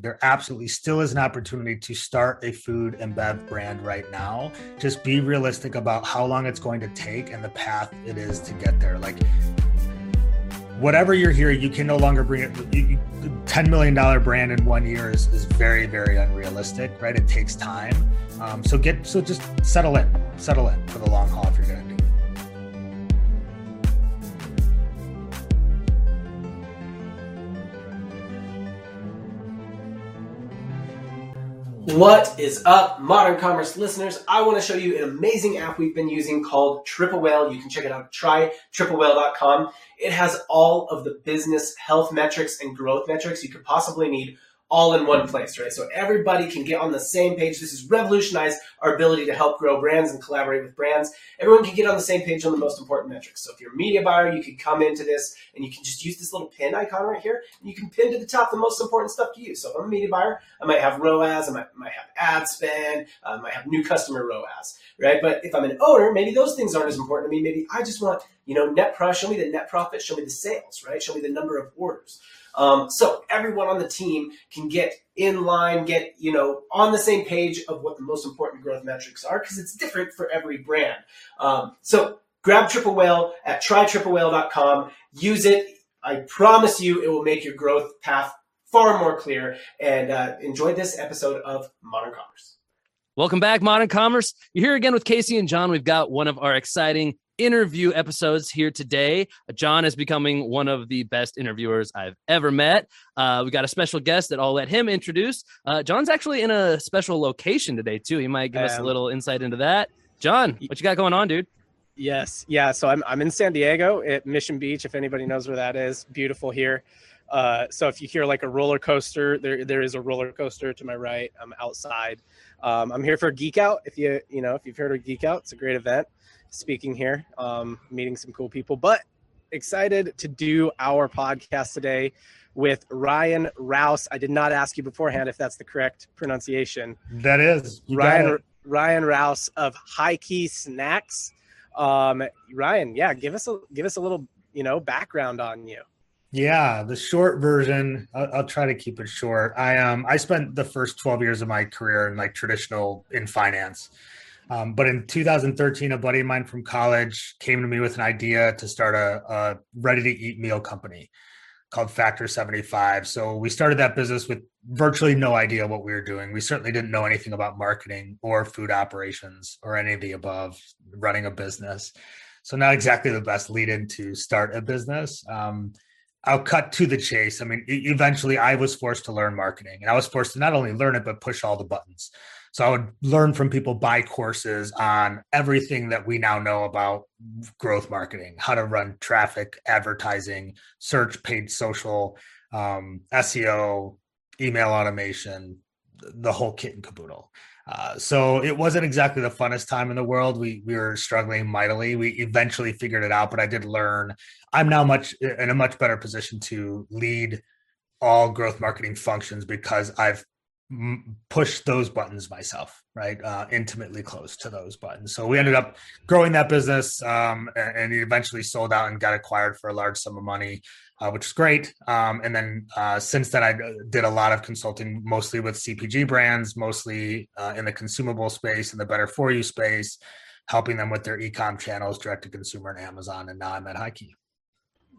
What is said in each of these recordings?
there absolutely still is an opportunity to start a food and bev brand right now. Just be realistic about how long it's going to take and the path it is to get there. Like whatever you're here, you can no longer bring it. You, $10 million brand in one year is, is very, very unrealistic, right? It takes time. Um, so get, so just settle in, settle in for the long haul if you're going to What is up, Modern Commerce listeners? I want to show you an amazing app we've been using called Triple Whale. You can check it out at trytriplewhale.com. It has all of the business health metrics and growth metrics you could possibly need all in one place, right? So everybody can get on the same page. This has revolutionized our ability to help grow brands and collaborate with brands. Everyone can get on the same page on the most important metrics. So if you're a media buyer, you could come into this and you can just use this little pin icon right here. And you can pin to the top the most important stuff to you. So if I'm a media buyer, I might have ROAS, I might, might have ad spend, uh, I might have new customer ROAS, right? But if I'm an owner, maybe those things aren't as important to me. Maybe I just want, you know, net profit, show me the net profit, show me the sales, right? Show me the number of orders. Um, so everyone on the team can get in line, get you know on the same page of what the most important growth metrics are because it's different for every brand. Um, so grab Triple Whale at trytriplewhale.com. Use it. I promise you, it will make your growth path far more clear. And uh, enjoy this episode of Modern Commerce. Welcome back, Modern Commerce. You're here again with Casey and John. We've got one of our exciting interview episodes here today. John is becoming one of the best interviewers I've ever met. Uh, we got a special guest that I'll let him introduce. Uh, John's actually in a special location today too. He might give um, us a little insight into that. John, what you got going on, dude? Yes, yeah. So I'm I'm in San Diego at Mission Beach. If anybody knows where that is, beautiful here. Uh, so if you hear like a roller coaster, there there is a roller coaster to my right. I'm outside. Um, I'm here for Geek Out. If you you know if you've heard of Geek Out, it's a great event speaking here, um, meeting some cool people. But excited to do our podcast today with Ryan Rouse. I did not ask you beforehand if that's the correct pronunciation. That is Ryan Ryan Rouse of Highkey Snacks. Um, Ryan, yeah, give us a give us a little you know background on you. Yeah, the short version. I'll, I'll, try to keep it short. I um I spent the first twelve years of my career in like traditional in finance. Um, but in 2013, a buddy of mine from college came to me with an idea to start a, a ready to eat meal company called Factor 75. So we started that business with virtually no idea what we were doing. We certainly didn't know anything about marketing or food operations or any of the above, running a business. So not exactly the best lead in to start a business. Um, I'll cut to the chase. I mean, eventually I was forced to learn marketing and I was forced to not only learn it, but push all the buttons. So I would learn from people, buy courses on everything that we now know about growth marketing, how to run traffic, advertising, search, paid social, um, SEO, email automation, the whole kit and caboodle. Uh, so it wasn't exactly the funnest time in the world. We we were struggling mightily. We eventually figured it out, but I did learn. I'm now much in a much better position to lead all growth marketing functions because I've push those buttons myself right uh, intimately close to those buttons. So we ended up growing that business um, and it eventually sold out and got acquired for a large sum of money uh, which is great. Um, and then uh, since then i did a lot of consulting mostly with cpg brands mostly uh, in the consumable space and the better for you space helping them with their e-com channels direct to consumer and amazon and now i'm at high key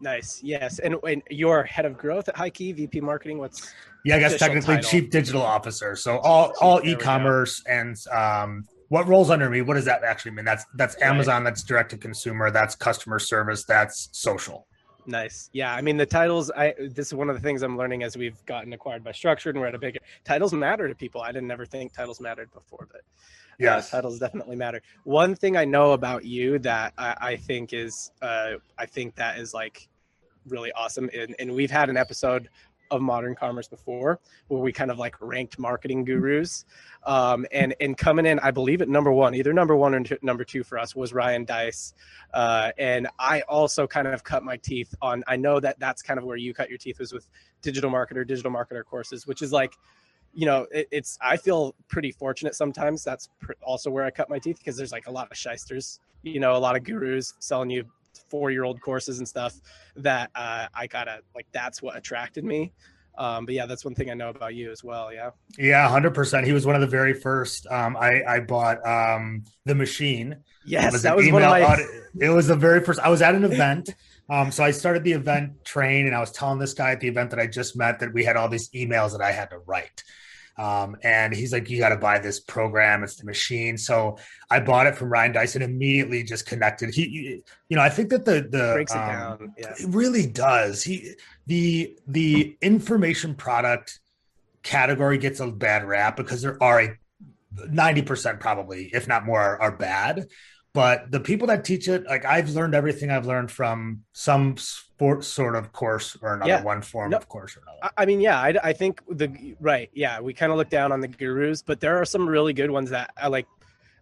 Nice. Yes. And, and you're head of growth at Highkey, VP marketing. What's yeah, I guess technically title? chief digital officer. So all all e-commerce and um what rolls under me, what does that actually mean? That's that's Amazon, right. that's direct to consumer, that's customer service, that's social. Nice. Yeah. I mean, the titles, I, this is one of the things I'm learning as we've gotten acquired by Structured and we're at a big, titles matter to people. I didn't never think titles mattered before, but yeah, uh, titles definitely matter. One thing I know about you that I, I think is, uh, I think that is like really awesome. And, and we've had an episode of modern commerce before where we kind of like ranked marketing gurus um, and and coming in i believe at number one either number one or number two for us was ryan deiss uh, and i also kind of cut my teeth on i know that that's kind of where you cut your teeth was with digital marketer digital marketer courses which is like you know it, it's i feel pretty fortunate sometimes that's pr- also where i cut my teeth because there's like a lot of shysters you know a lot of gurus selling you four year old courses and stuff that uh, I gotta like that's what attracted me. Um, but yeah, that's one thing I know about you as well. Yeah. Yeah, hundred percent. He was one of the very first. Um, I I bought um, the machine. Yes, was that was one of my. Audit. It was the very first. I was at an event. Um, so I started the event train, and I was telling this guy at the event that I just met that we had all these emails that I had to write. Um, and he's like, you got to buy this program. It's the machine. So I bought it from Ryan Deiss. Immediately just connected. He, you know, I think that the the breaks it um, down. Yeah. It really does. He the the information product category gets a bad rap because there are a 90% probably, if not more, are bad but the people that teach it like i've learned everything i've learned from some sport sort of course or another yeah. one form no, of course or another. I mean yeah i, I think the right yeah we kind of look down on the gurus but there are some really good ones that i like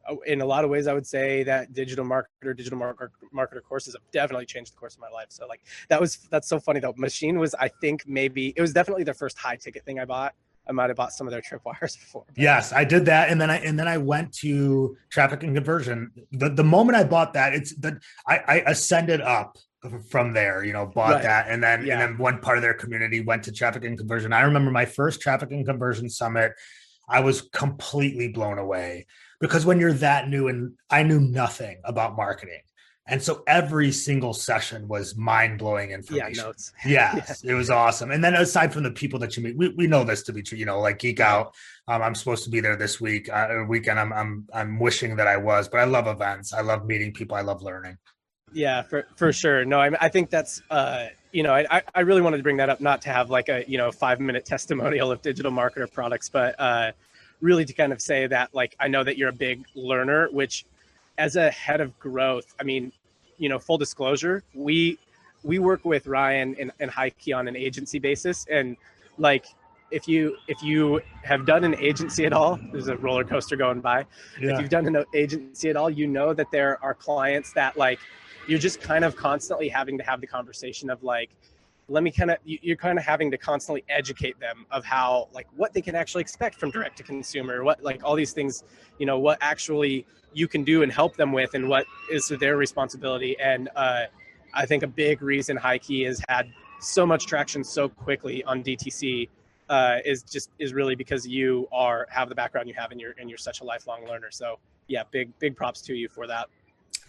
uh, in a lot of ways i would say that digital marketer digital marketer, marketer courses have definitely changed the course of my life. So like that was that's so funny though. Machine was i think maybe it was definitely the first high ticket thing i bought I might have bought some of their tripwires before. But. Yes, I did that, and then I and then I went to traffic and conversion. The the moment I bought that, it's that I, I ascended up from there. You know, bought right. that, and then yeah. and then one part of their community went to traffic and conversion. I remember my first traffic and conversion summit. I was completely blown away because when you're that new and I knew nothing about marketing. And so every single session was mind blowing information. Yeah, notes. Yes, yeah. it was awesome. And then aside from the people that you meet, we, we know this to be true. You know, like Geek Out. Um, I'm supposed to be there this week, uh, weekend. I'm I'm I'm wishing that I was, but I love events. I love meeting people. I love learning. Yeah, for for sure. No, I I think that's uh, you know, I I really wanted to bring that up, not to have like a you know five minute testimonial of digital marketer products, but uh, really to kind of say that like I know that you're a big learner, which as a head of growth, I mean, you know, full disclosure, we we work with Ryan and, and Highkey on an agency basis, and like if you if you have done an agency at all, there's a roller coaster going by. Yeah. If you've done an agency at all, you know that there are clients that like you're just kind of constantly having to have the conversation of like let me kind of you're kind of having to constantly educate them of how like what they can actually expect from direct to consumer what like all these things you know what actually you can do and help them with and what is their responsibility. And uh, i think a big reason Highkey has had so much traction so quickly on dtc uh, is just is really because you are have the background you have and you're and you're such a lifelong learner. So yeah big big props to you for that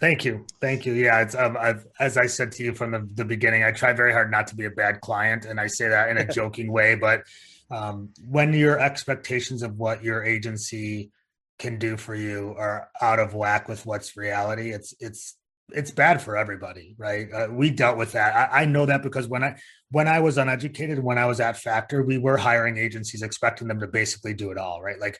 Thank you, thank you. Yeah, it's um, I've, as I said to you from the, the beginning, I try very hard not to be a bad client, and I say that in a joking way. But um, when your expectations of what your agency can do for you are out of whack with what's reality, it's it's it's bad for everybody, right? Uh, we dealt with that. I, I know that because when I when I was uneducated, when I was at Factor, we were hiring agencies expecting them to basically do it all, right? Like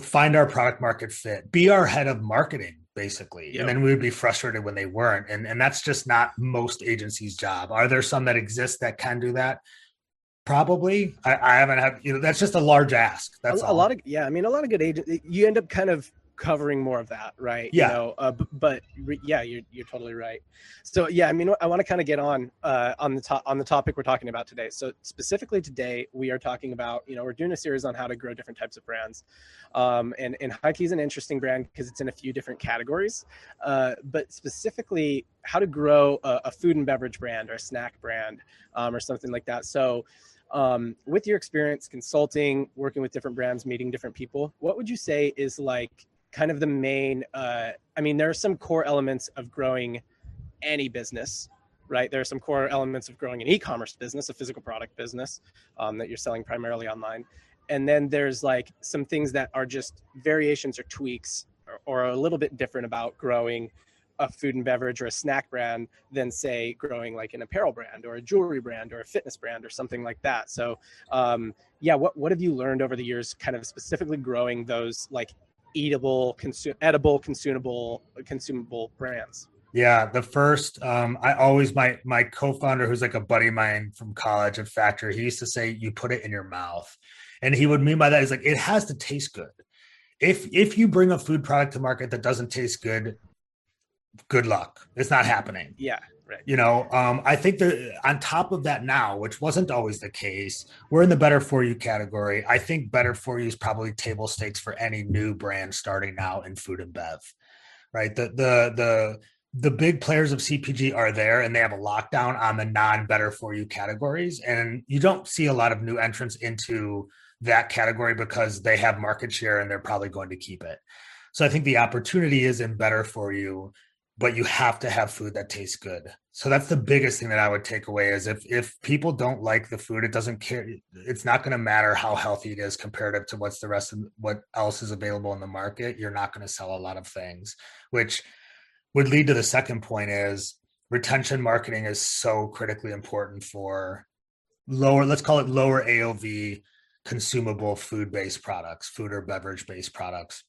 find our product market fit, be our head of marketing basically. Yep. and then we would be frustrated when they weren't. And and that's just not most agencies job. Are there some that exist that can do that? Probably. I, I haven't had you know that's just a large ask. That's a, a lot of yeah i mean a lot of good agents you end up kind of covering more of that, right? Yeah. You know, uh, but yeah, you're you're totally right. So yeah, I mean, I want to kind of get on uh, on the top on the topic we're talking about today. So specifically today, we are talking about you know we're doing a series on how to grow different types of brands, um, and and Highkey is an interesting brand because it's in a few different categories, uh, but specifically how to grow a, a, food and beverage brand or a snack brand um, or something like that. So. Um, with your experience consulting, working with different brands, meeting different people, what would you say is like kind of the main uh, i mean there are some core elements of growing any business right? There are some core elements of growing an e-commerce business a physical product business um, that you're selling primarily online. And then there's like some things that are just variations or tweaks or, or a little bit different about growing a food and beverage or a snack brand than say growing like an apparel brand or a jewelry brand or a fitness brand or something like that. So um, yeah what, what have you learned over the years kind of specifically growing those like eatable, consume, edible, consumable, consumable brands. Yeah, the first, um, I always my my co-founder, who's like a buddy of mine from college at Factor, he used to say, "You put it in your mouth," and he would mean by that is like it has to taste good. If if you bring a food product to market that doesn't taste good, good luck. It's not happening. Yeah. You know, um, I think that on top of that now, which wasn't always the case, we're in the better for you category. I think better for you is probably table stakes for any new brand starting now in food and bev. Right. The the the the big players of CPG are there and they have a lockdown on the non better for you categories. And you don't see a lot of new entrants into that category because they have market share and they're probably going to keep it. So I think the opportunity is in better for you, but you have to have food that tastes good. So that's the biggest thing that I would take away is if if people don't like the food, it doesn't care. It's not going to matter how healthy it is comparative to what's the rest of what else is available in the market. You're not going to sell a lot of things, which would lead to the second point is retention marketing is so critically important for lower let's call it lower AOV consumable food based products, food or beverage based products.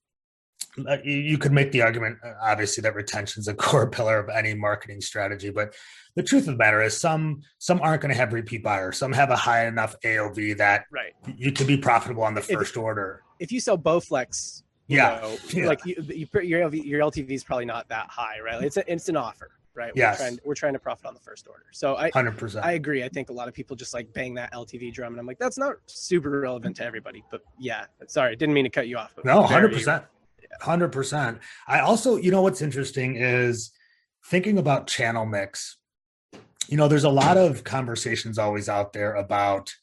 You could make the argument, uh, obviously, that retention is a core pillar of any marketing strategy. But the truth of the matter is, some some aren't going to have repeat buyers. Some have a high enough AOV that right. you can be profitable on the first if, order. If you sell Bowflex yeah. Know, yeah. like you, you, your your LTV is probably not that high, right? It's an instant offer, right? Yes. We're trying, we're trying to profit on the first order. So I 100%. I agree. I think a lot of people just like bang that LTV drum, and I'm like, that's not super relevant to everybody. But yeah, sorry, I didn't mean to cut you off. no, hundred percent, hundred percent. I also, you know, what's interesting is thinking about channel mix. You know, there's a lot of conversations always out there about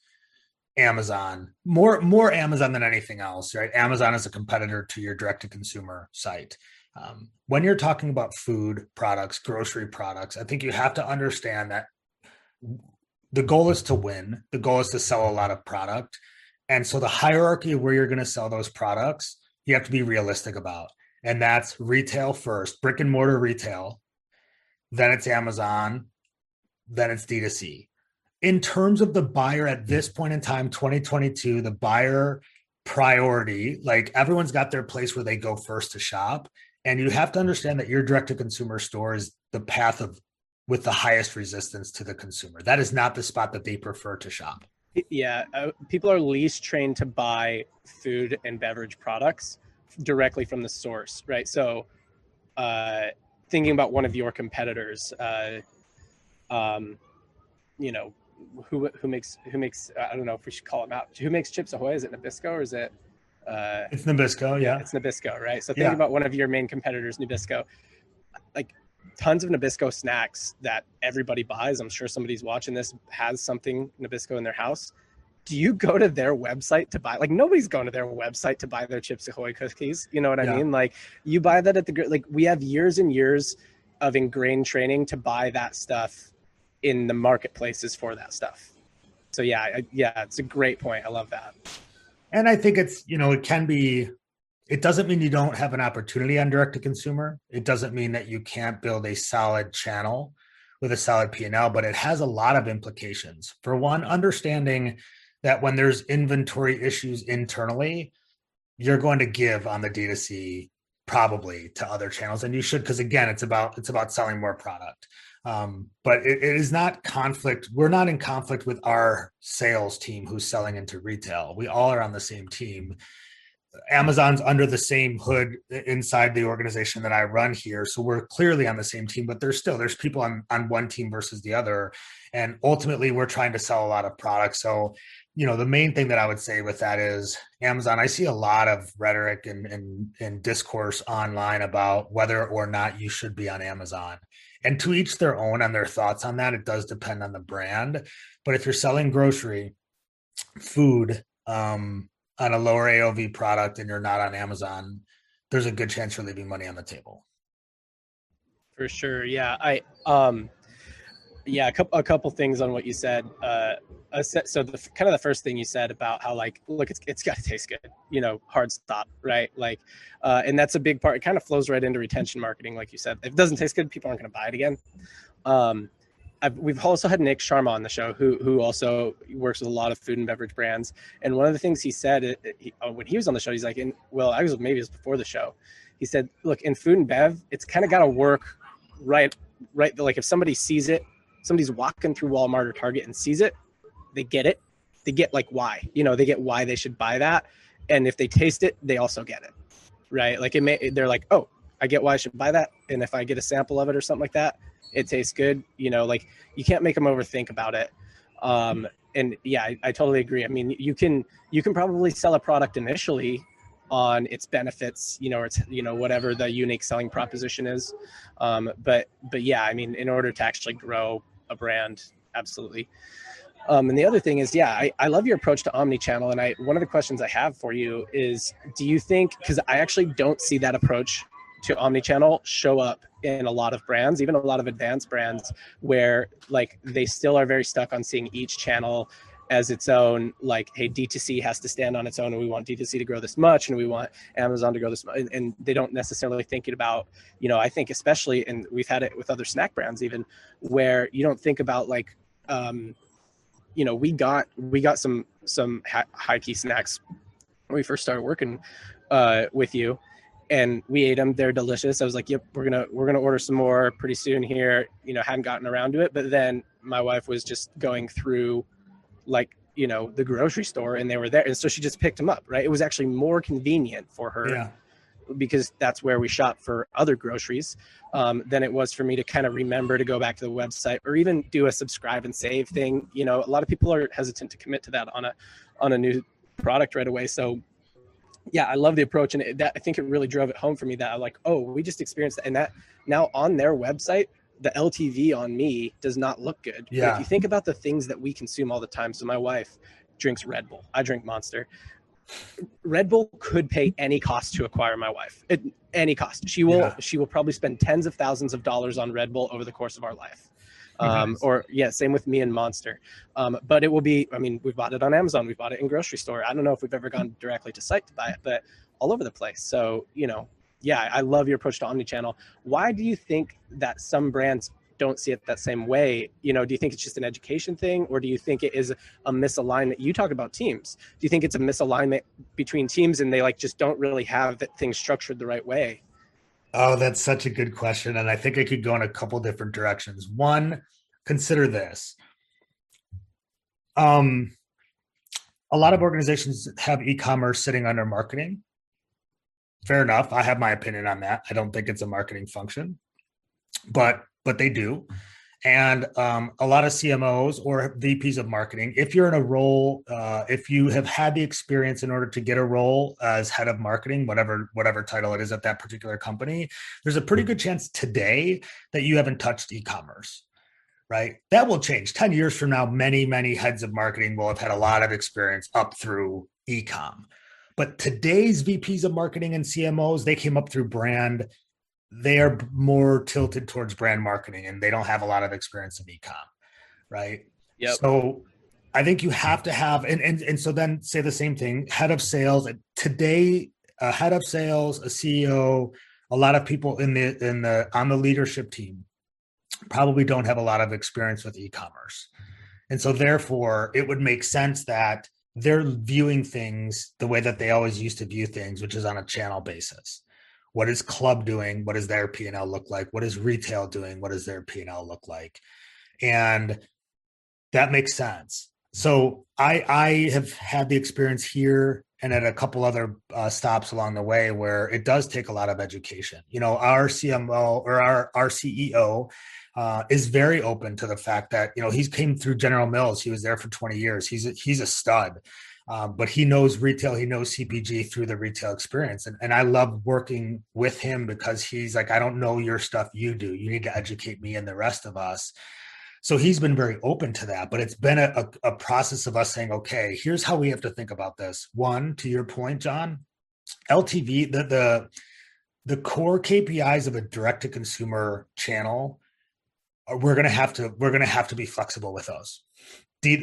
Amazon, more more Amazon than anything else, right? Amazon is a competitor to your direct to consumer site. Um, when you're talking about food products, grocery products, I think you have to understand that the goal is to win. The goal is to sell a lot of product, and so the hierarchy of where you're going to sell those products, you have to be realistic about, and that's retail first, brick and mortar retail, then it's Amazon, then it's D2C in terms of the buyer at this point in time 2022 the buyer priority like everyone's got their place where they go first to shop and you have to understand that your direct to consumer store is the path of with the highest resistance to the consumer. That is not the spot that they prefer to shop yeah uh, people are least trained to buy food and beverage products directly from the source right so uh, thinking about one of your competitors uh, um, you know who who makes who makes I don't know if we should call them out. Who makes Chips Ahoy? Is it Nabisco or is it? Uh, it's Nabisco, yeah. It's Nabisco, right? So think yeah. about one of your main competitors, Nabisco. Like tons of Nabisco snacks that everybody buys. I'm sure somebody's watching this has something Nabisco in their house. Do you go to their website to buy? Like nobody's going to their website to buy their Chips Ahoy cookies. You know what I yeah. mean? Like you buy that at the like we have years and years of ingrained training to buy that stuff in the marketplaces for that stuff. So yeah, I, yeah, it's a great point. I love that. And I think it's you know it can be. It doesn't mean you don't have an opportunity on direct to consumer. It doesn't mean that you can't build a solid channel with a solid P&L, but it has a lot of implications. For one, understanding that when there's inventory issues internally, you're going to give on the D2C probably to other channels and you should because again it's about it's about selling more product um, but it, it is not conflict. We're not in conflict with our sales team who's selling into retail. We all are on the same team. Amazon's under the same hood inside the organization that I run here. So we're clearly on the same team, but there's still there's people on on one team versus the other. And ultimately we're trying to sell a lot of products. So, you know, the main thing that I would say with that is Amazon, I see a lot of rhetoric and and, and discourse online about whether or not you should be on Amazon and to each their own on their thoughts on that. It does depend on the brand. But if you're selling grocery, food, um, on a lower AOV product and you're not on Amazon, there's a good chance you're leaving money on the table. For sure. Yeah. I, um, yeah, a couple, a couple things on what you said. Uh, so the kind of the first thing you said about how like, look, it's it's got to taste good, you know, hard stop, right? Like, uh, and that's a big part. It kind of flows right into retention marketing, like you said. If it doesn't taste good, people aren't going to buy it again. Um, I've, we've also had Nick Sharma on the show, who who also works with a lot of food and beverage brands. And one of the things he said he, uh, when he was on the show, he's like, well, I was maybe it was before the show. He said, look, in food and bev, it's kind of got to work right, right. Like if somebody sees it somebody's walking through Walmart or Target and sees it, they get it. They get like why, you know, they get why they should buy that. And if they taste it, they also get it. Right. Like it may, they're like, oh, I get why I should buy that. And if I get a sample of it or something like that, it tastes good. You know, like you can't make them overthink about it. Um, and yeah, I, I totally agree. I mean, you can, you can probably sell a product initially on its benefits, you know, or it's you know whatever the unique selling proposition is. Um, but but yeah, I mean, in order to actually grow a brand, absolutely. Um, and the other thing is, yeah, I, I love your approach to omni-channel. And I one of the questions I have for you is, do you think because I actually don't see that approach to omni-channel show up in a lot of brands, even a lot of advanced brands, where like they still are very stuck on seeing each channel as its own like hey d2c has to stand on its own and we want d2c to grow this much and we want amazon to grow this much and, and they don't necessarily think it about you know i think especially and we've had it with other snack brands even where you don't think about like um you know we got we got some some high key snacks when we first started working uh with you and we ate them they're delicious. I was like yep we're gonna we're gonna order some more pretty soon here. You know hadn't gotten around to it but then my wife was just going through like you know the grocery store and they were there and so she just picked them up right? It was actually more convenient for her yeah. because that's where we shop for other groceries um, than it was for me to kind of remember to go back to the website or even do a subscribe and save thing. You know a lot of people are hesitant to commit to that on a on a new product right away so yeah i love the approach and it, that i think it really drove it home for me that i'm like oh we just experienced that and that now on their website the LTV on me does not look good. Yeah. But if you think about the things that we consume all the time, so my wife drinks Red Bull, I drink Monster. Red Bull could pay any cost to acquire my wife. At any cost. She will. Yeah. She will probably spend tens of thousands of dollars on Red Bull over the course of our life. Um, nice. Or yeah, same with me and Monster. Um, but it will be. I mean, we've bought it on Amazon. We've bought it in grocery store. I don't know if we've ever gone directly to site to buy it, but all over the place. So you know, yeah, I love your approach to omni-channel. Why do you think that some brands don't see it that same way? You know, do you think it's just an education thing, or do you think it is a misalignment? You talk about teams. Do you think it's a misalignment between teams, and they like just don't really have that things structured the right way? Oh, that's such a good question, and I think I could go in a couple different directions. One, consider this. Um, a lot of organizations have e-commerce sitting under marketing fair enough. I have my opinion on that. I don't think it's a marketing function, but but they do. And um, a lot of CMOs or VPs of marketing, if you're in a role, uh, if you have had the experience in order to get a role as head of marketing, whatever whatever title it is at that particular company, there's a pretty good chance today that you haven't touched e-commerce right? That will change. 10 years from now, many, many heads of marketing will have had a lot of experience up through e-com. But today's VPs of marketing and CMOs, they came up through brand. They are more tilted towards brand marketing and they don't have a lot of experience in ecom, right? Yeah. So I think you have to have, and, and, and so then say the same thing head of sales. Today, a head of sales, a CEO, a lot of people in the in the on the leadership team probably don't have a lot of experience with e-commerce and so therefore it would make sense that they're viewing things the way that they always used to view things, which is on a channel basis. What is club doing? What does their P&L look like? What is retail doing? What does their P&L look like? And that makes sense. So I I have had the experience here and at a couple other uh, stops along the way where it does take a lot of education. You know, our CMO or our our CEO uh, is very open to the fact that you know he's came through General Mills. He was there for 20 years. He's a, he's a stud, um, but he knows retail. He knows CPG through the retail experience, and and I love working with him because he's like, I don't know your stuff. You do. You need to educate me and the rest of us. So he's been very open to that, but it's been a, a, a process of us saying, okay, here's how we have to think about this. One, to your point, John, LTV, the the the core KPIs of a direct to consumer channel we're gonna have to we're gonna have to be flexible with those.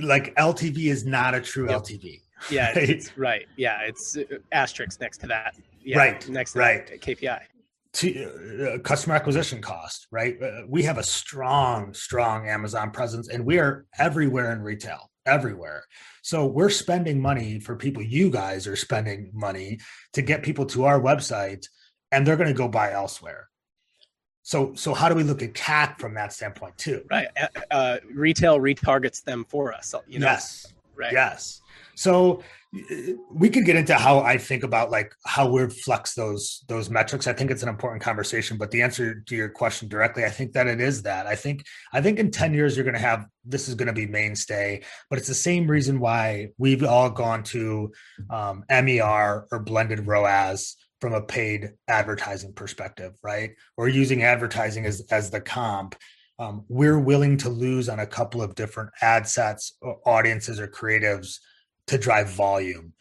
like LTV is not a true yep. LTV. Yeah, right? It's, right. Yeah, it's uh, asterisk next to that. Yeah, right. Next to right. KPI. To, uh, customer acquisition cost, right? Uh, we have a strong, strong Amazon presence, and we are everywhere in retail, everywhere. So we're spending money for people. You guys are spending money to get people to our website, and they're going to go buy elsewhere. So, so how do we look at CAC from that standpoint too? Right. Uh, uh, retail retargets them for us. You know? Yes. Right. Yes. So we could get into how I think about like how we flex those those metrics. I think it's an important conversation. But the answer to your question directly, I think that it is that. I think I think in 10 years you're gonna have this is gonna be mainstay, but it's the same reason why we've all gone to um, MER or blended ROAS from a paid advertising perspective, right? Or using advertising as as the comp um, we're willing to lose on a couple of different ad sets, or audiences, or creatives to drive volume,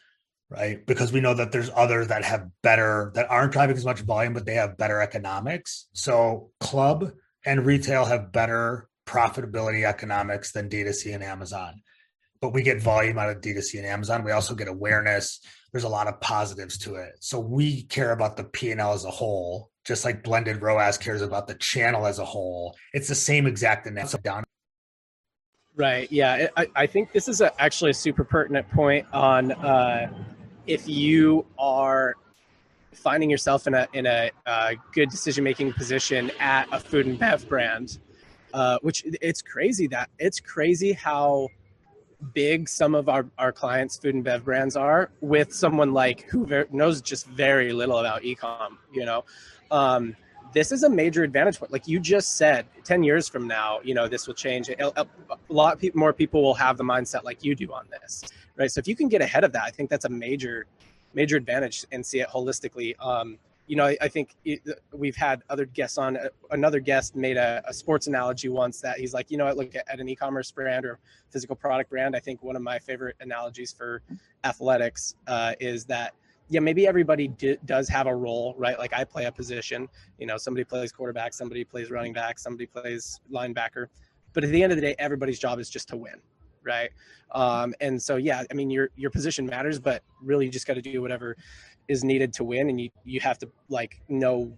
right? Because we know that there's others that have better, that aren't driving as much volume, but they have better economics. So club and retail have better profitability economics than D2C and Amazon. But we get volume out of D2C and Amazon. We also get awareness. There's a lot of positives to it. So we care about the P&L as a whole just like blended ROAS cares about the channel as a whole. It's the same exact analysis down. Right. Yeah. I, I think this is a, actually a super pertinent point on uh, if you are finding yourself in a in a uh, good decision making position at a food and bev brand, uh, which it's crazy that it's crazy how big some of our, our clients food and bev brands are with someone like who knows just very little about ecom you know um, this is a major advantage point. Like you just said, 10 years from now, you know, this will change. A lot more people will have the mindset like you do on this, right? So if you can get ahead of that, I think that's a major, major advantage and see it holistically. Um, you know, I, I think it, we've had other guests on. Uh, another guest made a, a, sports analogy once that he's like, you know, I look at, at an e-commerce brand or physical product brand. I think one of my favorite analogies for athletics uh, is that yeah, maybe everybody does have a role, right? Like I play a position, you know, somebody plays quarterback, somebody plays running back, somebody plays linebacker. But at the end of the day, everybody's job is just to win, right? Um, and so, yeah, I mean, your your position matters, but really, you just got to do whatever is needed to win, and you you have to like know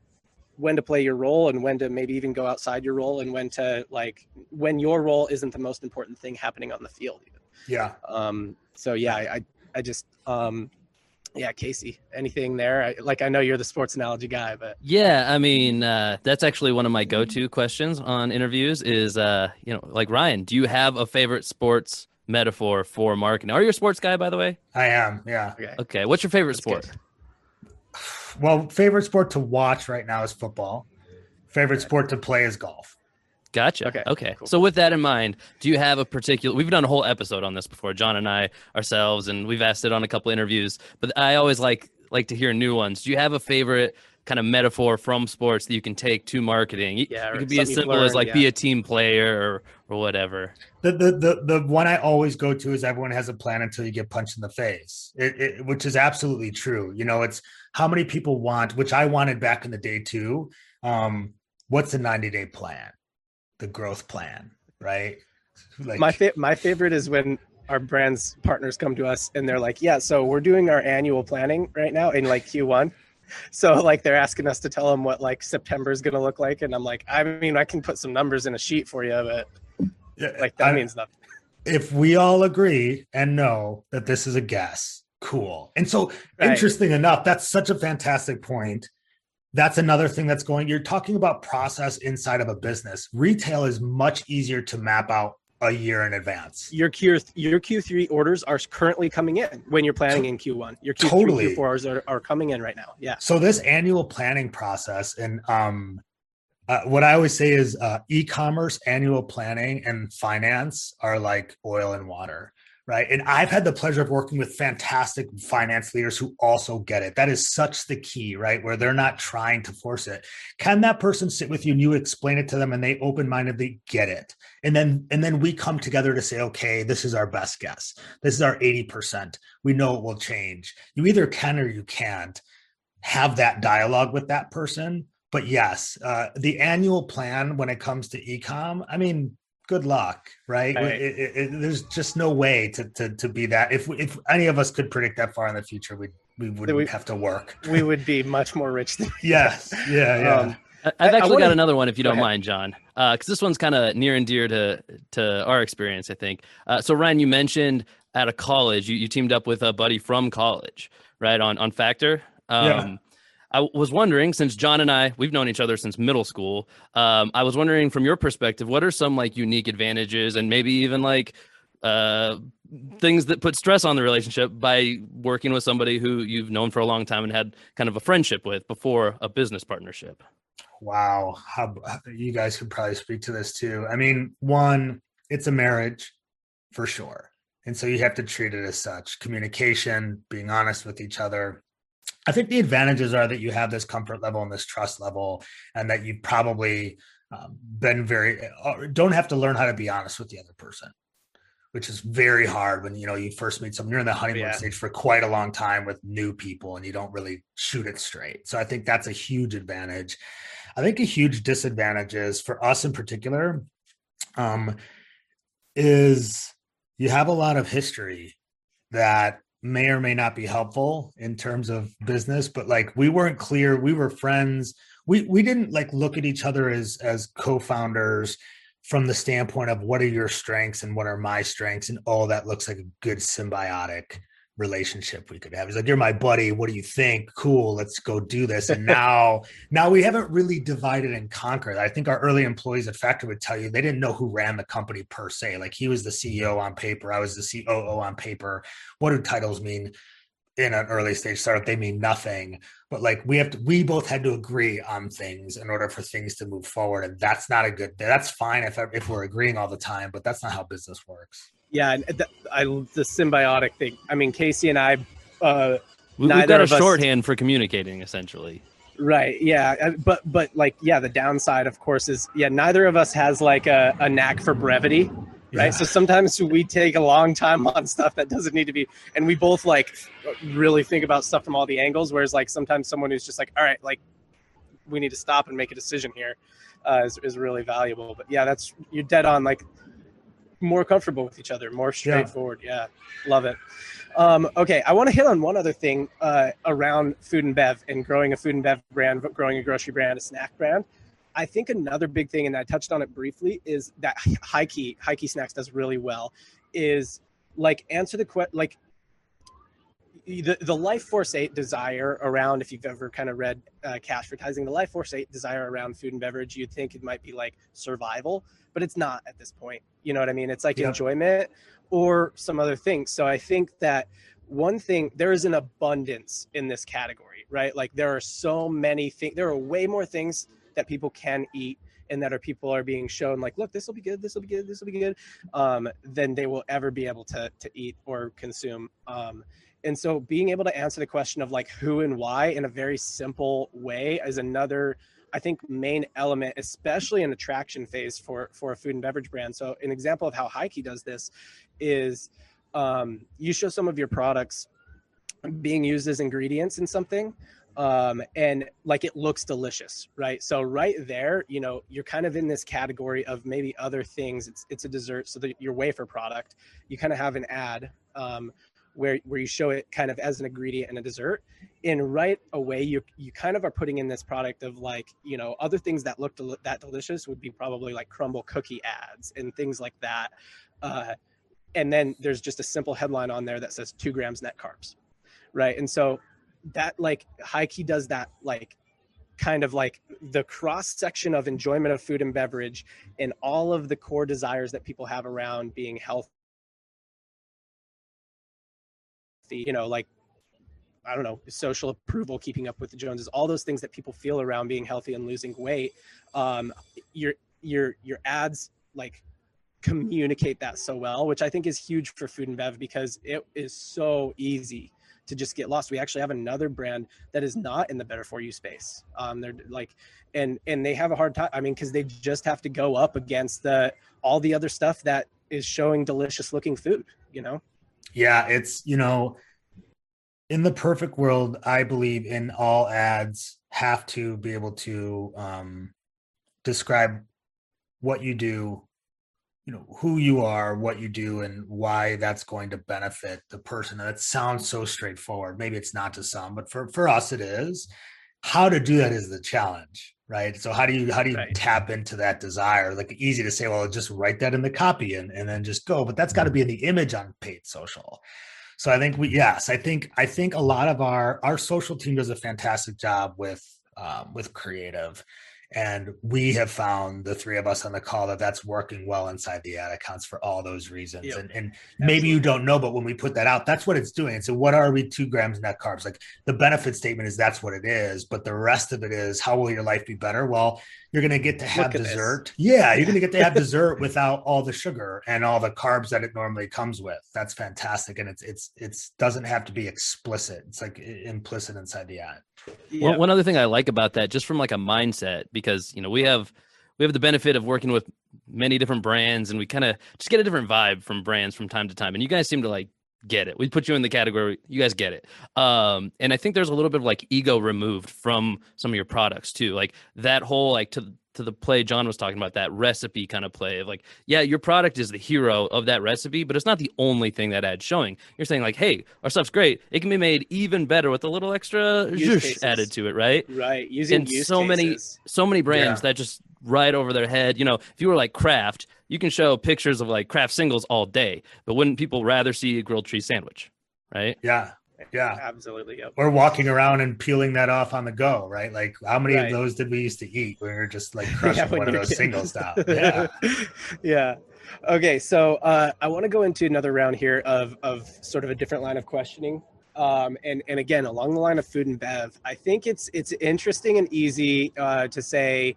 when to play your role and when to maybe even go outside your role and when to like when your role isn't the most important thing happening on the field even. yeah um so yeah i i just um yeah, Casey, anything there? I, like, I know you're the sports analogy guy, but yeah, I mean, uh, that's actually one of my go-to questions on interviews. Is uh, you know, like Ryan, do you have a favorite sports metaphor for marketing? Are you a sports guy, by the way? I am. Yeah. Okay. Okay. What's your favorite that's sport? Good. Well, favorite sport to watch right now is football. Favorite sport to play is golf. Gotcha. Okay. Okay. Cool. So with that in mind, do you have a particular? We've done a whole episode on this before, John and I ourselves, and we've asked it on a couple interviews. But I always like like to hear new ones. Do you have a favorite kind of metaphor from sports that you can take to marketing? Yeah, it could be as simple learned, as like yeah. be a team player or or whatever. The, the the the one I always go to is everyone has a plan until you get punched in the face, it, it, which is absolutely true. You know, it's how many people want, which I wanted back in the day too. Um, what's a ninety day plan? The growth plan, right? Like my fa- my favorite is when our brands partners come to us and they're like, "Yeah, so we're doing our annual planning right now in like Q1." So like they're asking us to tell them what like September is going to look like and I'm like, "I mean, I can put some numbers in a sheet for you, but yeah, like that I, means nothing." If we all agree and know that this is a guess, cool. And so right. interesting enough, that's such a fantastic point that's another thing that's going you're talking about process inside of a business. Retail is much easier to map out a year in advance. Your q your q3 orders are currently coming in when you're planning in q1 your q3 totally. q4s are, are coming in right now. Yeah. So this annual planning process and um uh, what I always say is uh, e-commerce, annual planning, and finance are like oil and water right? And I've had the pleasure of working with fantastic finance leaders who also get it. That is such the key, right? Where they're not trying to force it. Can that person sit with you and you explain it to them and they open-mindedly get it? And then and then we come together to say, okay, this is our best guess. This is our 80%. We know it will change. You either can or you can't have that dialogue with that person. But yes, uh, the annual plan when it comes to ecom, I mean, good luck, right? right. It, it, it, there's just no way to, to to be that. If if any of us could predict that far in the future, we we would we, have to work. We would be much more rich. Than yes, yeah, yeah. Um, I've actually got another one, if you don't mind, John, because uh, this one's kind of near and dear to to our experience, I think. Uh, so, Ryan, you mentioned at a college, you, you teamed up with a buddy from college, right? On on Factor. Um, yeah. I was wondering, since John and I, we've known each other since middle school. Um, I was wondering, from your perspective, what are some like unique advantages and maybe even like uh, things that put stress on the relationship by working with somebody who you've known for a long time and had kind of a friendship with before a business partnership? Wow, how, you guys could probably speak to this too. I mean, one, it's a marriage for sure. And so you have to treat it as such communication, being honest with each other. I think the advantages are that you have this comfort level and this trust level, and that you've probably um, been very, uh, don't have to learn how to be honest with the other person which is very hard when you know you first meet someone. You're in the honeymoon yeah. stage for quite a long time with new people, and you don't really shoot it straight. So I think that's a huge advantage. I think a huge disadvantage is for us in particular, um, is you have a lot of history that may or may not be helpful in terms of business but like we weren't clear. We were friends. We we didn't like look at each other as as co-founders from the standpoint of what are your strengths and what are my strengths and all that looks like a good symbiotic relationship we could have. He's like, You're my buddy. What do you think? Cool, let's go do this. And now, now we haven't really divided and conquered. I think our early employees at Factor would tell you they didn't know who ran the company per se. Like he was the mm-hmm. CEO on paper, I was the COO on paper. What do titles mean? in an early stage startup they mean nothing but like we have to we both had to agree on things in order for things to move forward and that's not a good that's fine if if we're agreeing all the time but that's not how business works yeah the, I, the symbiotic thing. I mean casey and i uh we, have got a shorthand us, for communicating essentially. Right yeah but but like yeah the downside of course is yeah neither of us has like a, a knack for brevity right? Yeah. so sometimes we take a long time on stuff that doesn't need to be and we both like really think about stuff from all the angles whereas like sometimes someone who's just like all right like we need to stop and make a decision here uh, is, is really valuable. But yeah that's you're dead on like more comfortable with each other more straightforward yeah, yeah. love it um, okay i want to hit on one other thing uh, around food and bev and growing a food and bev brand growing a grocery brand a snack brand I think another big thing, and I touched on it briefly, is that high key, high key snacks does really well. Is like answer the question, like the, the life force 8 desire around if you've ever kind of read uh, Cashvertising the life force 8 desire around food and beverage you'd think it might be like survival but it's not at this point you know what i mean? It's like yeah. enjoyment or some other things. So i think that one thing there is an abundance in this category right? Like there are so many things there are way more things that people can eat and that are people are being shown like look this will be good this will be good this will be good um, then they will ever be able to to eat or consume um, and so being able to answer the question of like who and why in a very simple way is another i think main element especially in attraction phase for for a food and beverage brand so an example of how Highkey does this is um, you show some of your products being used as ingredients in something um, and like it looks delicious, right? So right there, you know, you're kind of in this category of maybe other things. It's it's a dessert, so that your wafer product, you kind of have an ad um, where where you show it kind of as an ingredient in a dessert, and right away you you kind of are putting in this product of like you know other things that look del- that delicious would be probably like Crumbl cookie ads and things like that. Uh, and then there's just a simple headline on there that says two grams net carbs right and so that like Highkey does that like kind of like the cross section of enjoyment of food and beverage and all of the core desires that people have around being healthy you know like i don't know social approval keeping up with the joneses all those things that people feel around being healthy and losing weight um your your your ads like communicate that so well which i think is huge for food and bev because it is so easy to just get lost. We actually have another brand that is not in the better for you space. Um, they're like, and and they have a hard time. I mean, because they just have to go up against the all the other stuff that is showing delicious looking food. You know. Yeah, it's you know, in the perfect world, I believe in all ads have to be able to um, describe what you do you know who you are what you do and why that's going to benefit the person. And that sounds so straightforward. Maybe it's not to some but for for us it is. How to do that is the challenge right? So how do you how do you right. tap into that desire? Like easy to say well just write that in the copy and, and then just go but that's got to be in the image on paid social. So i think we yes i think i think a lot of our our social team does a fantastic job with um, with creative And we have found the three of us on the call that that's working well inside the ad accounts for all those reasons. Yep. And, and maybe you don't know, but when we put that out, that's what it's doing. So what are we two grams net carbs? Like the benefit statement is that's what it is, but the rest of it is how will your life be better? Well, you're going to get to have dessert. This. Yeah, you're going to get to have dessert without all the sugar and all the carbs that it normally comes with. That's fantastic, and it's it's it's doesn't have to be explicit. It's like implicit inside the ad. Yeah. One, one other thing I like about that, just from like a mindset, because you know we have we have the benefit of working with many different brands, and we kind of just get a different vibe from brands from time to time. And you guys seem to like get it. We put you in the category. You guys get it. Um, and I think there's a little bit of like ego removed from some of your products too. Like that whole like to to the play John was talking about that recipe kind of play of like, yeah, your product is the hero of that recipe, but it's not the only thing that ad's showing. You're saying like, hey, our stuff's great. It can be made even better with a little extra added to it, right? Right. Using and so cases. many so many brands yeah. that just right over their head. You know, if you were like Kraft, you can show pictures of like Kraft singles all day, but wouldn't people rather see a grilled cheese sandwich? Right. Yeah. Yeah. Absolutely. Yep. Or walking around and peeling that off on the go, right? Like how many right. of those did we used to eat? We were just like crushing yeah, one of those singles down. Yeah. yeah. Okay. So uh, I want to go into another round here of, of sort of a different line of questioning. Um, and, and again, along the line of food and bev, I think it's, it's interesting and easy uh, to say,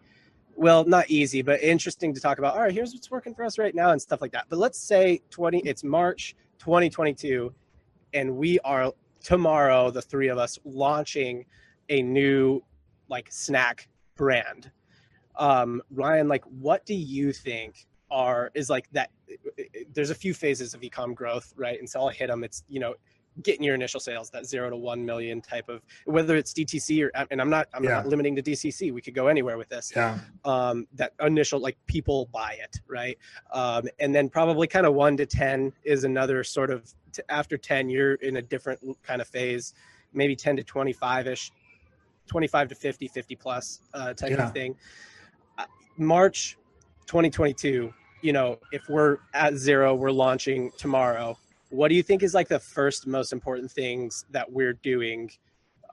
well not easy but interesting to talk about all right here's what's working for us right now and stuff like that but let's say 20 it's march 2022 and we are tomorrow the three of us launching a new like snack brand. Um ryan like what do you think are is like that there's a few phases of ecom growth right? And so i'll hit them it's you know getting your initial sales that zero to one million type of whether it's dtc or and i'm not i'm yeah. not limiting to dtc we could go anywhere with this yeah um that initial like people buy it right um and then probably kind of one to ten is another sort of t- after 10 you're in a different kind of phase maybe 10 to 25 ish 25 to 50 50 plus uh, type yeah. of thing uh, march 2022 you know if we're at zero we're launching tomorrow what do you think is like the first most important things that we're doing?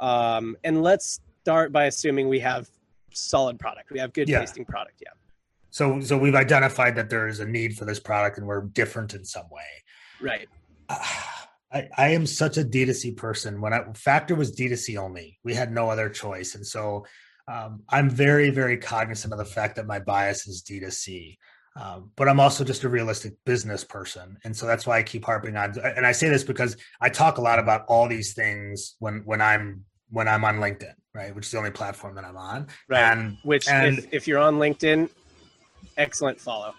Um, and let's start by assuming we have solid product. We have good yeah. tasting product yeah. So so we've identified that there is a need for this product and we're different in some way. Right. I, I am such a D2C person. When I Factor was D2C only, we had no other choice, and so um, I'm very very cognizant of the fact that my bias is D2C. Um, but I'm also just a realistic business person, and so that's why I keep harping on. And I say this because I talk a lot about all these things when when I'm when I'm on LinkedIn, right, which is the only platform that I'm on. Right. And which, and, if, if you're on LinkedIn, excellent follow.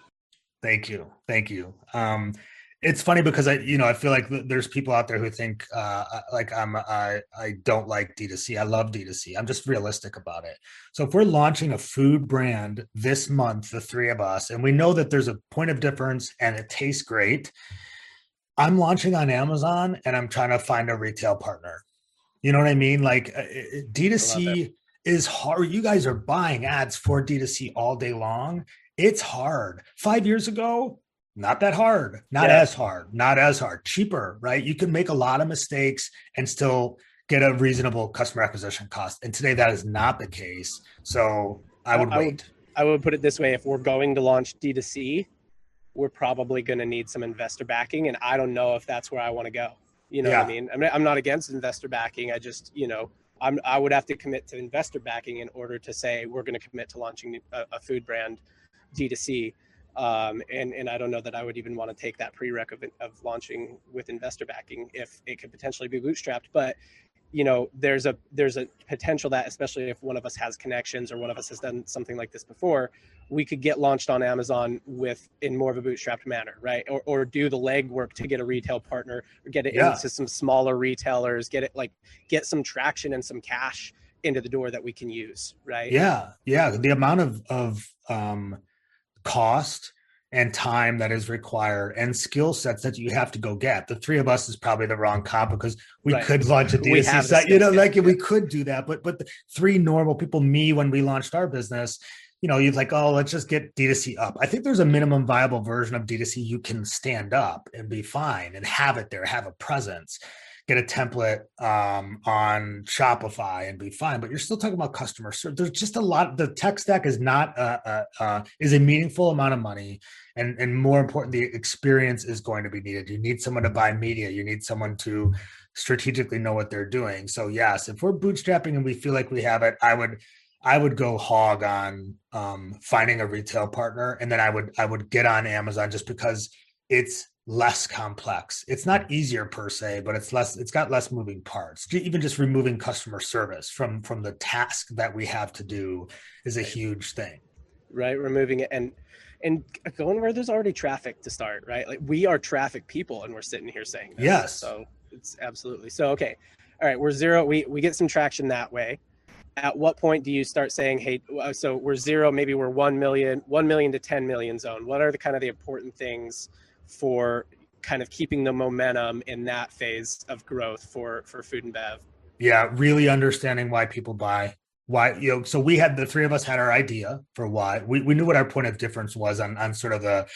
Thank you, thank you. Um, it's funny because I, you know, I feel like there's people out there who think uh, like I'm, I, I don't like D2C. I love D2C. I'm just realistic about it. So if we're launching a food brand this month, the three of us, and we know that there's a point of difference and it tastes great, I'm launching on Amazon and I'm trying to find a retail partner. You know what I mean? Like uh, D2C is hard. You guys are buying ads for D2C all day long. It's hard. Five years ago, not that hard, not yeah. as hard, not as hard, cheaper, right? You can make a lot of mistakes and still get a reasonable customer acquisition cost. And today that is not the case. So I would I, wait. Would, I would put it this way if we're going to launch D2C, we're probably going to need some investor backing. And I don't know if that's where I want to go. You know yeah. what I mean? I mean? I'm not against investor backing. I just, you know, I'm, I would have to commit to investor backing in order to say we're going to commit to launching a, a food brand D2C. Um, and and I don't know that I would even want to take that prerequisite of launching with investor backing if it could potentially be bootstrapped. But you know, there's a there's a potential that especially if one of us has connections or one of us has done something like this before, we could get launched on Amazon with in more of a bootstrapped manner, right? Or or do the legwork to get a retail partner or get it yeah. into some smaller retailers, get it like get some traction and some cash into the door that we can use, right? Yeah, yeah. The amount of of um cost and time that is required and skill sets that you have to go get. The three of us is probably the wrong comp because we right. could launch a D2C site, you know, like yeah. we could do that. But but the three normal people, me when we launched our business, you know, you'd like, oh, let's just get D2C up. I think there's a minimum viable version of D2C you can stand up and be fine and have it there, have a presence get a template um, on Shopify and be fine. But you're still talking about customer service. There's just a lot. The tech stack is not a, a, a, is a meaningful amount of money, and and more important, the experience is going to be needed. You need someone to buy media. You need someone to strategically know what they're doing. So yes, if we're bootstrapping and we feel like we have it, I would I would go hog on um, finding a retail partner, and then I would I would get on Amazon just because it's less complex. It's not easier per se, but it's less. It's got less moving parts. Even just removing customer service from from the task that we have to do is a huge thing. Right, removing it and and going where there's already traffic to start. Right, like we are traffic people, and we're sitting here saying this, yes. So it's absolutely so. Okay, all right, we're zero. We we get some traction that way at what point do you start saying hey so we're zero maybe we're 1 million 1 million to 10 million zone what are the kind of the important things for kind of keeping the momentum in that phase of growth for for food and bev yeah really understanding why people buy why you know so we had the three of us had our idea for why we, we knew what our point of difference was on on sort of the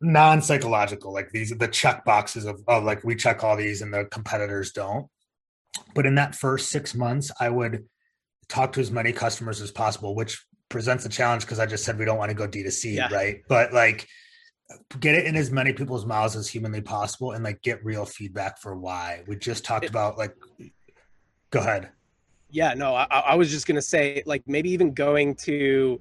non-psychological like these the check boxes of, of like we check all these and the competitors don't but in that first six months i would talk to as many customers as possible, which presents a challenge because I just said we don't want to go D2C, yeah. right? But like get it in as many people's mouths as humanly possible and like get real feedback for why. We just talked about like go ahead. Yeah, no, I, I was just gonna say like maybe even going to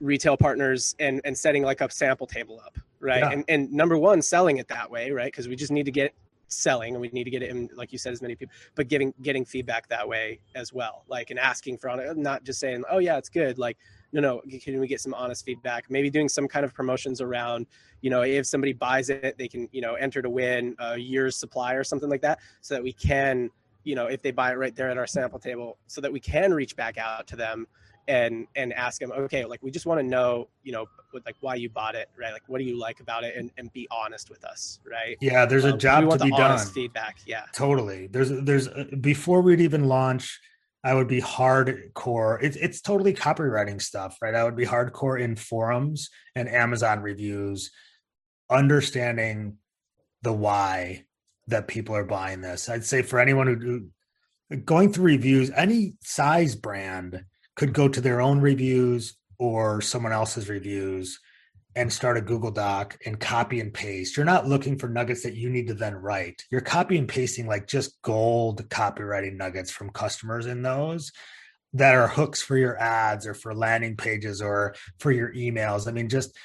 retail partners and and setting like a sample table up right yeah. and and number one selling it that way right because we just need to get selling and we need to get it in like you said as many people but giving getting feedback that way as well like and asking for on it not just saying oh yeah it's good like no no can we get some honest feedback? Maybe doing some kind of promotions around you know if somebody buys it they can you know enter to win a year's supply or something like that so that we can you know if they buy it right there at our sample table so that we can reach back out to them and and ask them okay like we just want to know you know like why you bought it right? Like what do you like about it? And, and be honest with us right? Yeah there's a um, job to be done. feedback yeah. Totally. There's there's uh, before we'd even launch i would be hardcore it's, it's totally copywriting stuff right? I would be hardcore in forums and amazon reviews understanding the why that people are buying this. I'd say for anyone who going through reviews any size brand could go to their own reviews or someone else's reviews and start a Google Doc and copy and paste. You're not looking for nuggets that you need to then write. You're copy and pasting like just gold copywriting nuggets from customers in those that are hooks for your ads or for landing pages or for your emails. I mean, just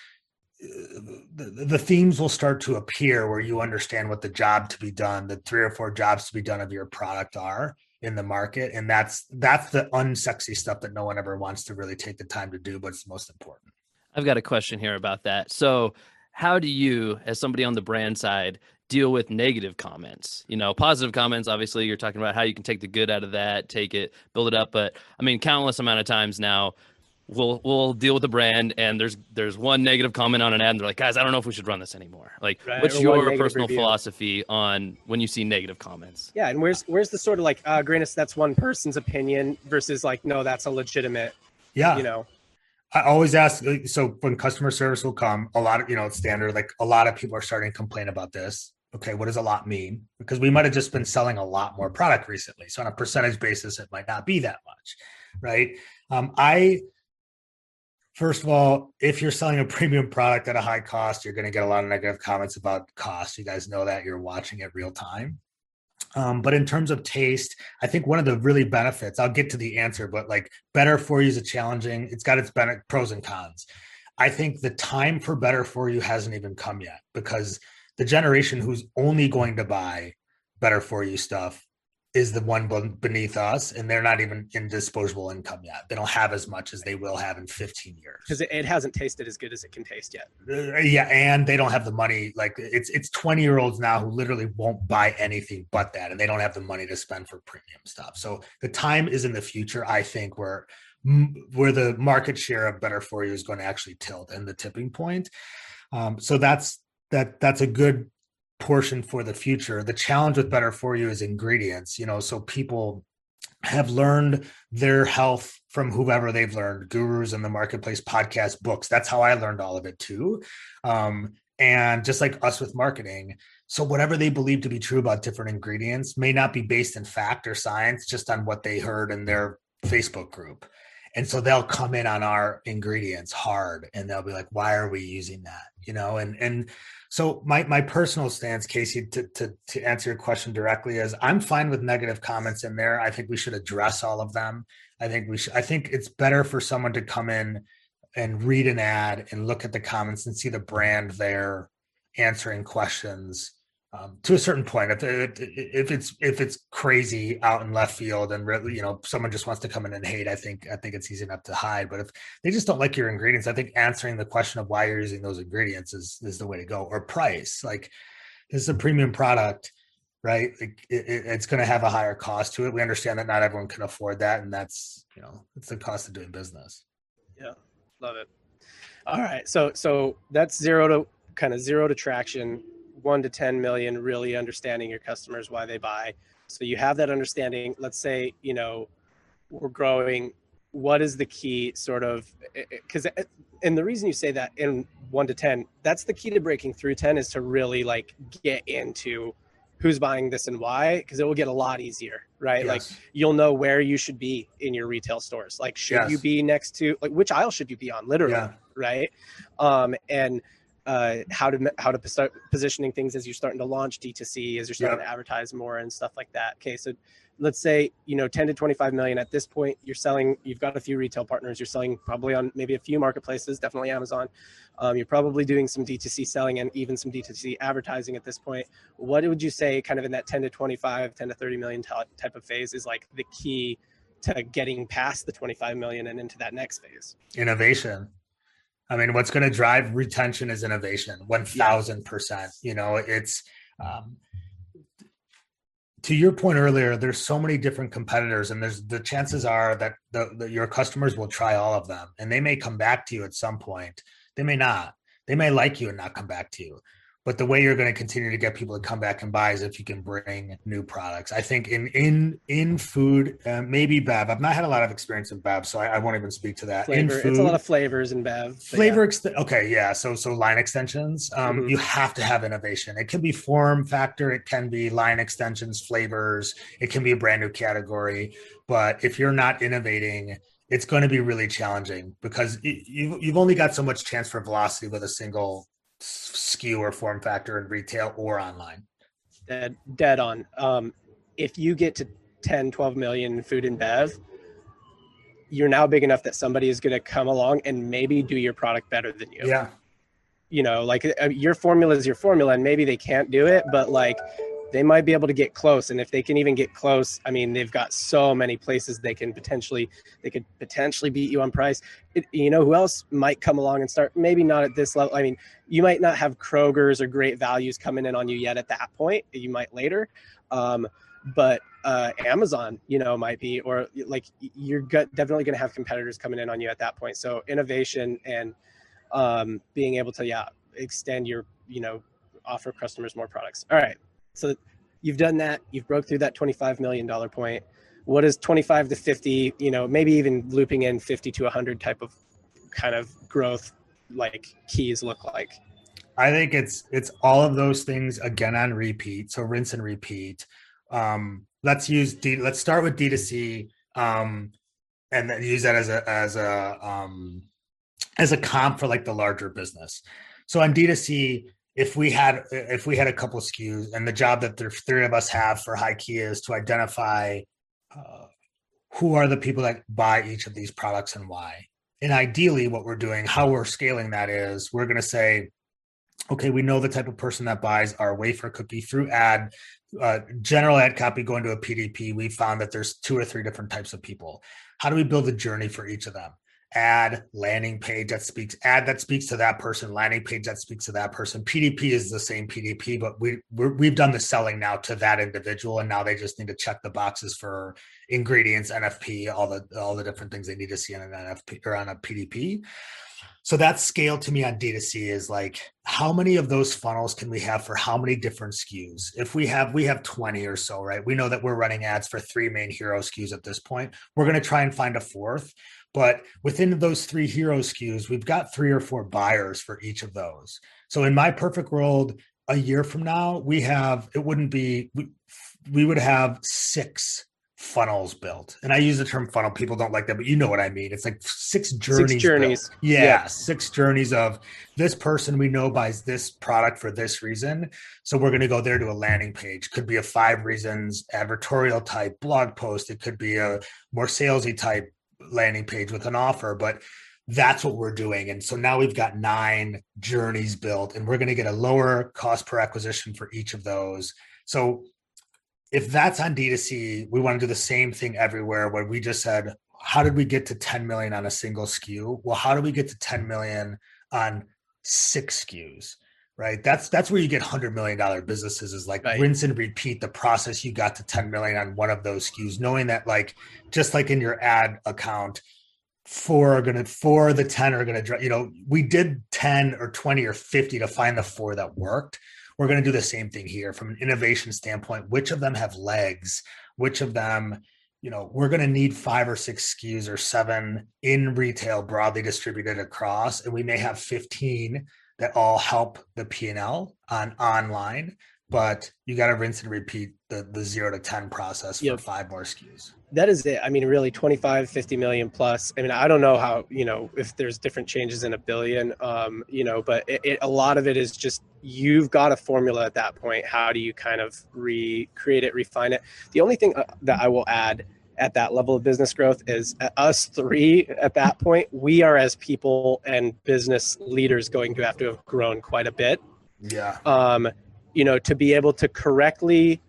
uh, the, the themes will start to appear where you understand what the job to be done, the three or four jobs to be done of your product are in the market and that's that's the unsexy stuff that no one ever wants to really take the time to do but it's the most important i've got a question here about that. So how do you as somebody on the brand side deal with negative comments? You know positive comments obviously you're talking about how you can take the good out of that take it build it up but i mean countless amount of times now we'll we'll deal with the brand and there's there's one negative comment on an ad and they're like guys i don't know if we should run this anymore. Like right, what's your personal review. philosophy on when you see negative comments? Yeah and where's where's the sort of like uh granted that's one person's opinion versus like no that's a legitimate yeah. you know I always ask so when customer service will come, a lot of you know, it's standard, like a lot of people are starting to complain about this. Okay, what does a lot mean? Because we might have just been selling a lot more product recently. So on a percentage basis, it might not be that much. Right. Um, I First of all, if you're selling a premium product at a high cost, you're going to get a lot of negative comments about cost. You guys know that you're watching it real time. Um, but in terms of taste, I think one of the really benefits, I'll get to the answer, but like better for you is a challenging, it's got its pros and cons. I think the time for better for you hasn't even come yet because the generation who's only going to buy better for you stuff is the one beneath us and they're not even in disposable income yet. They don't have as much as they will have in 15 years. Because it hasn't tasted as good as it can taste yet. Uh, yeah and they don't have the money like it's it's 20 year olds now who literally won't buy anything but that and they don't have the money to spend for premium stuff. So the time is in the future i think where where the market share of better for you is going to actually tilt and the tipping point. Um, so that's that that's a good portion for the future. The challenge with better for you is ingredients, you know, so people have learned their health from whoever they've learned, gurus in the marketplace, podcast, books. That's how I learned all of it too. Um, and just like us with marketing, So whatever they believe to be true about different ingredients may not be based in fact or science, just on what they heard in their Facebook group. And so they'll come in on our ingredients hard and they'll be like, why are we using that? You know, and and so my my personal stance, Casey, to, to to answer your question directly is I'm fine with negative comments in there. I think we should address all of them. I think we should I think it's better for someone to come in and read an ad and look at the comments and see the brand there answering questions um, to a certain point. If, if it's if it's crazy out in left field and really, you know, someone just wants to come in and hate, I think I think it's easy enough to hide. But if they just don't like your ingredients, I think answering the question of why you're using those ingredients is is the way to go. Or price, like this is a premium product, right? Like it, it's going to have a higher cost to it. We understand that not everyone can afford that, and that's you know it's the cost of doing business. Yeah, love it. All right, so so that's zero to kind of zero to traction one to 10 million, really understanding your customers, why they buy. So you have that understanding. Let's say, you know, we're growing. What is the key sort of, eh, eh, because, eh, and the reason you say that in one to 10, that's the key to breaking through 10 is to really like get into who's buying this and why, because it will get a lot easier, right? Yes. Like you'll know where you should be in your retail stores. Like, should yes. you be next to, like, which aisle should you be on, literally, yeah. right? Um, and, uh, how to how to start positioning things as you're starting to launch D2C, as you're starting to advertise more and stuff like that. Okay, so let's say you know 10 to 25 million at this point. You're selling. You've got a few retail partners. You're selling probably on maybe a few marketplaces, definitely Amazon. Um, you're probably doing some D2C selling and even some D2C advertising at this point. What would you say, kind of in that 10 to 25, 10 to 30 million type of phase, is like the key to getting past the 25 million and into that next phase? Innovation I mean, what's going to drive retention is innovation, one thousand percent. You know, it's um, to your point earlier. There's so many different competitors, and there's the chances are that the, the, your customers will try all of them, and they may come back to you at some point. They may not. They may like you and not come back to you but the way you're going to continue to get people to come back and buy is if you can bring new products. I think in in in food, uh, maybe Bev. I've not had a lot of experience in Bev, so I, I won't even speak to that. Flavor, food, it's a lot of flavors in Bev. Flavor, yeah. Ex- okay, yeah. So so line extensions. Um, mm-hmm. You have to have innovation. It can be form factor. It can be line extensions, flavors. It can be a brand new category. But if you're not innovating, it's going to be really challenging because you, you've only got so much chance for velocity with a single SKU or form factor in retail or online. Dead, dead on. Um, if you get to 10, 12 million food and bev, you're now big enough that somebody is going to come along and maybe do your product better than you. Yeah. You know, like uh, your formula is your formula, and maybe they can't do it, but like they might be able to get close and if they can even get close i mean they've got so many places they can potentially they could potentially beat you on price. It, you know who else might come along and start maybe not at this level i mean you might not have kroger's or great values coming in on you yet at that point. You might later um, but uh, amazon you know might be or like you're definitely going to have competitors coming in on you at that point. So innovation and um, being able to yeah extend your you know offer customers more products. All right so you've done that. You've broke through that $25 million point. What does 25 to 50, you know, maybe even looping in 50 to 100 type of kind of growth like keys look like? I think it's it's all of those things again on repeat. So rinse and repeat. Um, let's use D. Let's start with D2C, um, and then use that as a as a um, as a comp for like the larger business. So on D2C, if we had if we had a couple SKUs and the job that the three of us have for Highkey is to identify uh, who are the people that buy each of these products and why. And ideally what we're doing how we're scaling that is we're going to say okay we know the type of person that buys our wafer cookie through ad uh, general ad copy going to a pdp we found that there's two or three different types of people. How do we build a journey for each of them ad landing page that speaks ad that speaks to that person landing page that speaks to that person pdp is the same pdp but we we have done the selling now to that individual and now they just need to check the boxes for ingredients nfp all the all the different things they need to see on an nfp or on a pdp so that scale to me on D2C is like how many of those funnels can we have for how many different SKUs? If we have we have 20 or so, right? We know that we're running ads for three main hero SKUs at this point. We're going to try and find a fourth. But within those three hero SKUs, we've got three or four buyers for each of those. So in my perfect world, a year from now, we have it wouldn't be we, we would have six funnels built. And I use the term funnel. People don't like that, but you know what I mean. It's like six journeys. Six journeys. Yeah, yeah, six journeys of this person we know buys this product for this reason. So we're going to go there to a landing page. Could be a five reasons advertorial type blog post. It could be a more salesy type landing page with an offer, but that's what we're doing. And so now we've got nine journeys built and we're going to get a lower cost per acquisition for each of those. So if that's on D2C, we want to do the same thing everywhere where we just said, how did we get to 10 million on a single SKU? Well, how do we get to 10 million on six SKUs? Right. That's that's where you get hundred million dollar businesses is like right. rinse and repeat the process you got to 10 million on one of those SKUs, knowing that like just like in your ad account, four are gonna four of the 10 are gonna you know, we did 10 or 20 or 50 to find the four that worked we're going to do the same thing here from an innovation standpoint. Which of them have legs? Which of them, you know, we're going to need five or six SKUs or seven in retail broadly distributed across, and we may have 15 that all help the P&L on online but you got to rinse and repeat the the zero to 10 process for yep. five more SKUs. That is it. I mean, really 25, 50 million plus. I mean, I don't know how, you know, if there's different changes in a billion, um, you know, but it, it, a lot of it is just you've got a formula at that point. How do you kind of recreate it, refine it? The only thing uh, that I will add at that level of business growth is uh, us three at that point, we are as people and business leaders going to have to have grown quite a bit. Yeah. Um, you know to be able to correctly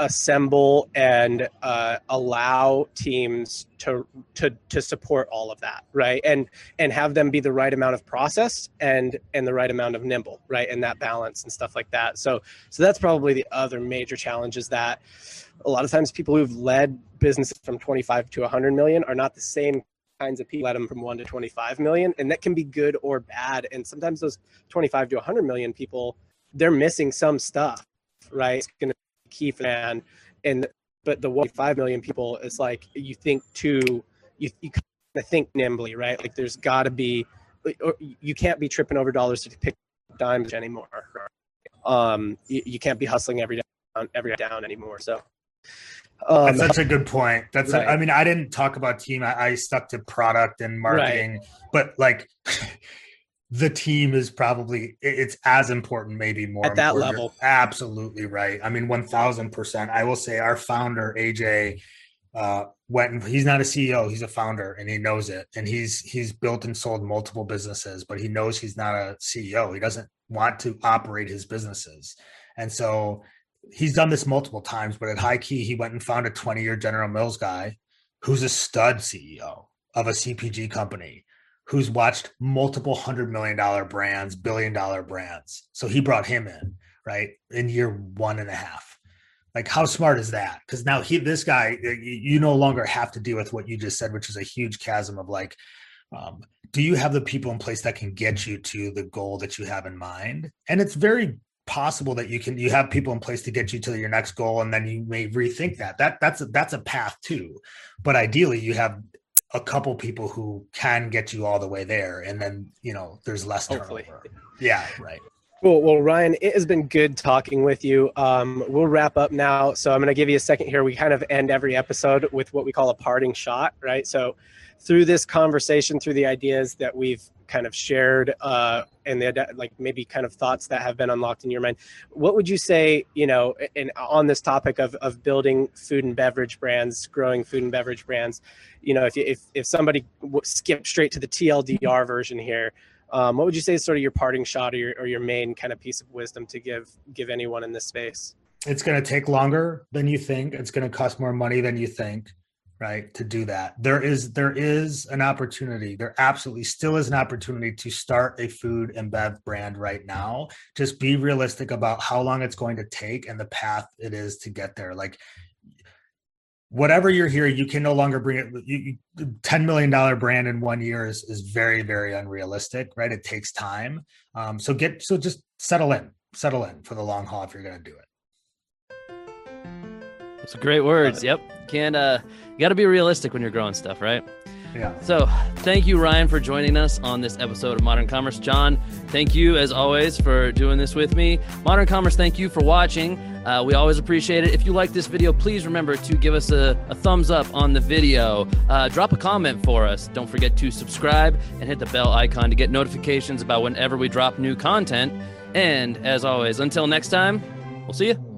assemble and uh, allow teams to to to support all of that right? And and have them be the right amount of process and and the right amount of nimble right? And that balance and stuff like that. So so that's probably the other major challenge is that a lot of times people who've led businesses from 25 to 100 million are not the same kinds of people let them from 1 to 25 million and that can be good or bad. And sometimes those 25 to 100 million people they're missing some stuff, right? It's going to key for man. And but the 1.5 million people is like you think too, you you kind of think nimbly, right? Like there's got to be, or you can't be tripping over dollars to pick dimes anymore. Um, you, you can't be hustling every down every down anymore. So. Um, that's such a good point. That's right. a, I mean, I didn't talk about team. I, I stuck to product and marketing, right. but like the team is probably it's as important maybe more at that level. Absolutely right. I mean 1000% i will say our founder aj uh went and he's not a ceo he's a founder and he knows it. And he's he's built and sold multiple businesses but he knows he's not a ceo he doesn't want to operate his businesses. And so he's done this multiple times but at Highkey he went and found a 20 year general mills guy who's a stud ceo of a cpg company who's watched multiple hundred million dollar brands, billion dollar brands. So he brought him in, right? In year one and a half. Like, how smart is that? Because now he, this guy, you no longer have to deal with what you just said, which is a huge chasm of like, um, do you have the people in place that can get you to the goal that you have in mind? And it's very possible that you can you have people in place to get you to your next goal and then you may rethink that that that's a, that's a path too but ideally you have a couple people who can get you all the way there, and then you know there's less Hopefully. turnover. Yeah, right. Cool. Well, Ryan, it has been good talking with you. Um, we'll wrap up now. So I'm going to give you a second here. We kind of end every episode with what we call a parting shot, right? So through this conversation, through the ideas that we've kind of shared, uh, and the like maybe kind of thoughts that have been unlocked in your mind, what would you say, you know, in, on this topic of, of building food and beverage brands, growing food and beverage brands, you know, if, if, if somebody skipped straight to the TLDR version here, um, what would you say is sort of your parting shot or your, or your main kind of piece of wisdom to give give anyone in this space? It's going to take longer than you think. It's going to cost more money than you think right to do that. There is there is an opportunity there absolutely still is an opportunity to start a food and bev brand right now. Just be realistic about how long it's going to take and the path it is to get there. Like whatever you're here you can no longer bring it you, you, 10 million dollar brand in one year is, is very very unrealistic right? It takes time. Um, so get so just settle in settle in for the long haul if you're going to do it It's great words. Yep. Can't uh you got to be realistic when you're growing stuff, right? Yeah. So thank you, Ryan, for joining us on this episode of Modern Commerce. John, thank you as always for doing this with me. Modern Commerce, thank you for watching. Uh, we always appreciate it. If you like this video, please remember to give us a, a thumbs up on the video. Uh, drop a comment for us. Don't forget to subscribe and hit the bell icon to get notifications about whenever we drop new content. And as always, until next time, we'll see you.